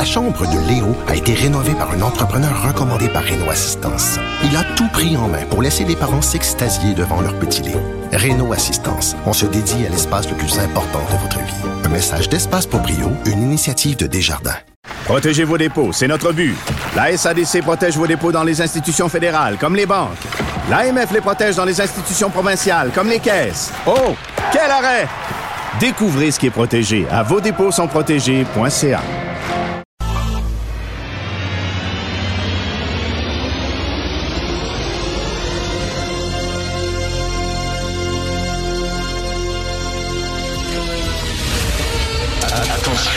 La chambre de Léo a été rénovée par un entrepreneur recommandé par Renault Assistance. Il a tout pris en main pour laisser les parents s'extasier devant leur petit Léo. Renault Assistance, on se dédie à l'espace le plus important de votre vie. Un message d'Espace pour Brio, une initiative de Desjardins. Protégez vos dépôts, c'est notre but. La SADC protège vos dépôts dans les institutions fédérales, comme les banques. L'AMF les protège dans les institutions provinciales, comme les caisses. Oh, quel arrêt! Découvrez ce qui est protégé à vos dépôts sont protégés.ca.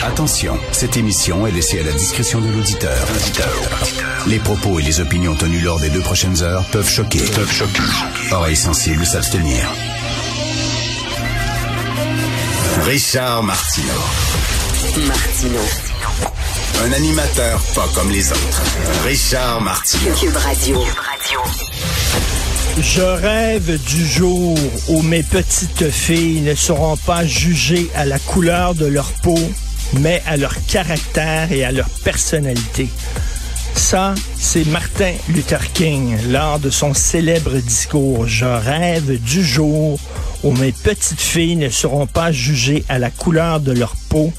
Attention, cette émission est laissée à la discrétion de l'auditeur. Les propos et les opinions tenues lors des deux prochaines heures peuvent choquer. Peuvent choquer. Oreilles sensibles s'abstenir. Richard Martineau. Martino. Un animateur pas comme les autres. Richard Martineau. Cube Radio. Je rêve du jour où mes petites filles ne seront pas jugées à la couleur de leur peau, mais à leur caractère et à leur personnalité. Ça, c'est Martin Luther King lors de son célèbre discours. Je rêve du jour où mes petites filles ne seront pas jugées à la couleur de leur peau,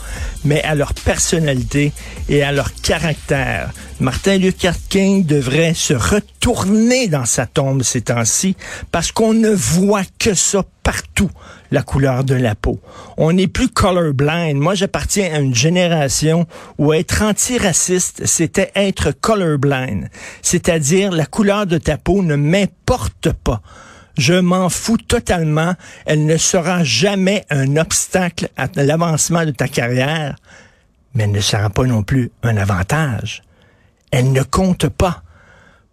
mais à leur personnalité et à leur caractère. Martin Luther King devrait se retourner dans sa tombe ces temps-ci parce qu'on ne voit que ça partout, la couleur de la peau. On n'est plus colorblind. Moi, j'appartiens à une génération où être antiraciste, c'était être colorblind. C'est-à-dire, la couleur de ta peau ne m'importe pas. Je m'en fous totalement. Elle ne sera jamais un obstacle à l'avancement de ta carrière, mais elle ne sera pas non plus un avantage. Elle ne compte pas.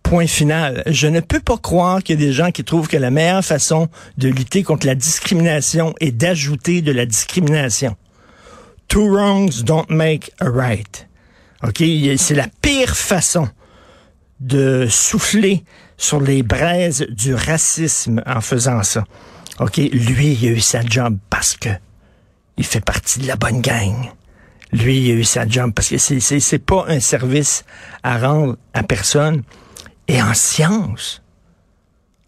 Point final. Je ne peux pas croire qu'il y a des gens qui trouvent que la meilleure façon de lutter contre la discrimination est d'ajouter de la discrimination. Two wrongs don't make a right. OK? C'est la pire façon de souffler sur les braises du racisme en faisant ça. OK, lui, il a eu sa job parce que il fait partie de la bonne gang. Lui, il a eu sa job parce que c'est, c'est, c'est pas un service à rendre à personne. Et en science,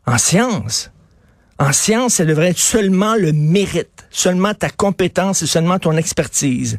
en science, en science, ça devrait être seulement le mérite, seulement ta compétence et seulement ton expertise.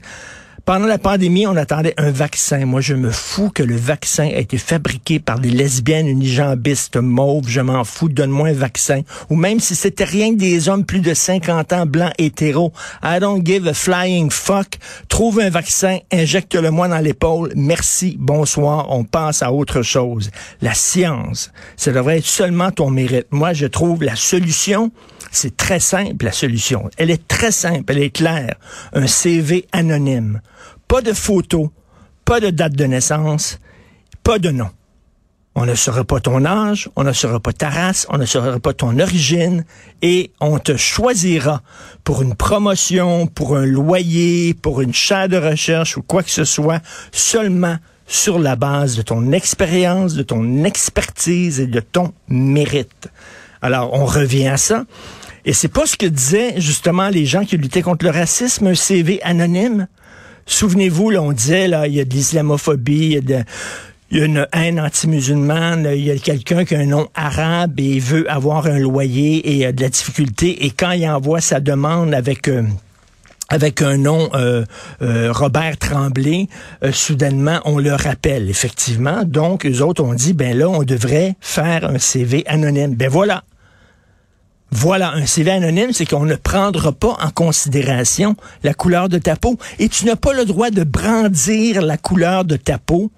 Pendant la pandémie, on attendait un vaccin. Moi, je me fous que le vaccin a été fabriqué par des lesbiennes unijambistes mauves. Je m'en fous. Donne-moi un vaccin. Ou même si c'était rien que des hommes plus de 50 ans, blancs, hétéros. I don't give a flying fuck. Trouve un vaccin, injecte-le-moi dans l'épaule. Merci, bonsoir. On passe à autre chose. La science, ça devrait être seulement ton mérite. Moi, je trouve la solution, c'est très simple, la solution. Elle est très simple, elle est claire. Un CV anonyme. Pas de photo, pas de date de naissance, pas de nom. On ne saura pas ton âge, on ne saura pas ta race, on ne saura pas ton origine et on te choisira pour une promotion, pour un loyer, pour une chaire de recherche ou quoi que ce soit seulement sur la base de ton expérience, de ton expertise et de ton mérite. Alors, on revient à ça. Et c'est pas ce que disaient justement les gens qui luttaient contre le racisme, un CV anonyme. Souvenez-vous, là, on disait, là, il y a de l'islamophobie, il y a de, il une haine anti-musulmane, il y a quelqu'un qui a un nom arabe et veut avoir un loyer et a de la difficulté. Et quand il envoie sa demande avec... euh, avec un nom euh, euh, Robert Tremblay, euh, soudainement on le rappelle effectivement. Donc les autres ont dit ben là on devrait faire un CV anonyme. Ben voilà. Voilà, un CV anonyme, c'est qu'on ne prendra pas en considération la couleur de ta peau. Et tu n'as pas le droit de brandir la couleur de ta peau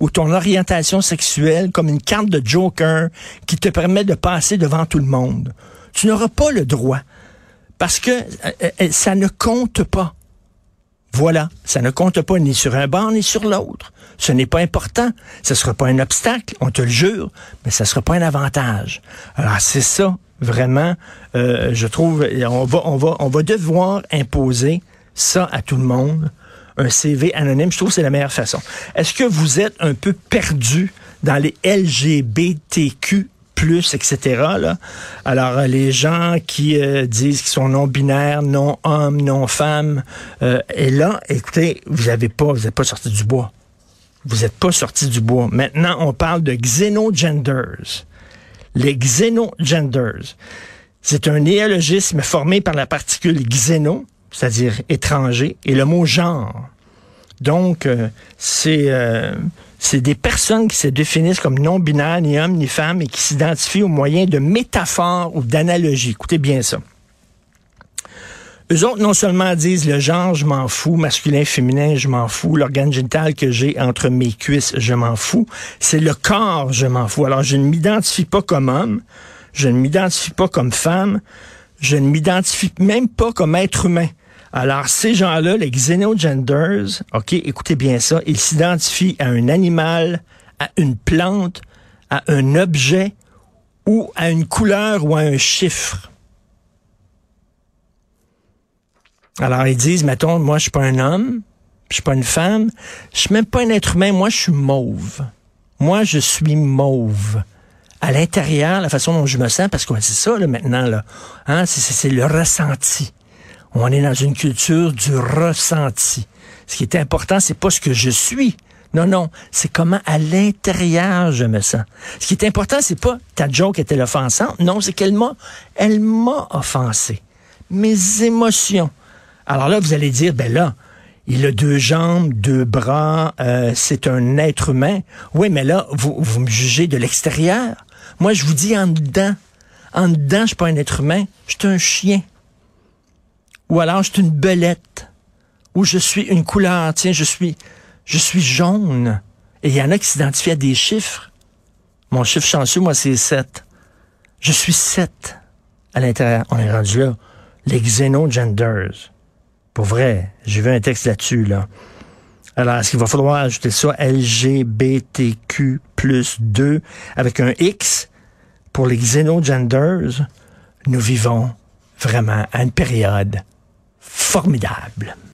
ou ton orientation sexuelle comme une carte de joker qui te permet de passer devant tout le monde. Tu n'auras pas le droit. Parce que euh, euh, ça ne compte pas. Voilà, ça ne compte pas ni sur un bord ni sur l'autre. Ce n'est pas important. Ce ne sera pas un obstacle, on te le jure, mais ça ne sera pas un avantage. Alors c'est ça, vraiment, euh, je trouve, on va, on, va, devoir imposer ça à tout le monde. Un CV anonyme, je trouve c'est la meilleure façon. Est-ce que vous êtes un peu perdu dans les LGBTQ plus, etc. Alors, euh, les gens qui euh, disent qu'ils sont non-binaires, non-hommes, non-femmes, euh, et là, écoutez, vous n'avez pas, vous n'êtes pas sorti du bois. vous n'êtes pas sorti du bois. Maintenant, on parle de xénogenders. Les xénogenders, c'est un néologisme formé par la particule xéno, c'est-à-dire étranger, et le mot genre. Donc, c'est c'est des personnes qui se définissent comme non-binaires, ni hommes, ni femmes, et qui s'identifient au moyen de métaphores ou d'analogies. Écoutez bien ça. Eux autres, non seulement disent le genre, je m'en fous, masculin, féminin, je m'en fous, l'organe génital que j'ai entre mes cuisses, je m'en fous. C'est le corps, je m'en fous. Alors, je ne m'identifie pas comme homme, je ne m'identifie pas comme femme, je ne m'identifie même pas comme être humain. Alors, ces gens-là, les xenogenders, OK, écoutez bien ça, ils s'identifient à un animal, à une plante, à un objet ou à une couleur ou à un chiffre. Alors, ils disent, mettons, moi, je suis pas un homme, je suis pas une femme, je suis même pas un être humain, moi, je suis mauve. Moi, je suis mauve. À l'intérieur, la façon dont je me sens, parce que c'est ça, là, maintenant, là. Hein, c'est le ressenti. On est dans une culture du ressenti. Ce qui est important, c'est pas ce que je suis. Non, non, c'est comment à l'intérieur je me sens. Ce qui est important, c'est pas ta joke était offensante. Non, c'est qu'elle m'a, elle m'a offensé. Mes émotions. Alors là, vous allez dire, ben là, il a deux jambes, deux bras, euh, c'est un être humain. Oui, mais là, vous, vous me jugez de l'extérieur. Moi, je vous dis en dedans. En dedans, je suis pas un être humain, je suis un chien. Ou alors, je suis une belette. Ou je suis une couleur. Tiens, je suis, je suis jaune. Et il y en a qui s'identifient à des chiffres. Mon chiffre chanceux, moi, c'est 7. Je suis 7 à l'intérieur. On est rendu là. Les xénogenders. Pour vrai, j'ai vu un texte là-dessus, là. Alors, est-ce qu'il va falloir ajouter ça LGBTQ plus 2 avec un X? Pour les xénogenders? Nous vivons vraiment à une période formidable.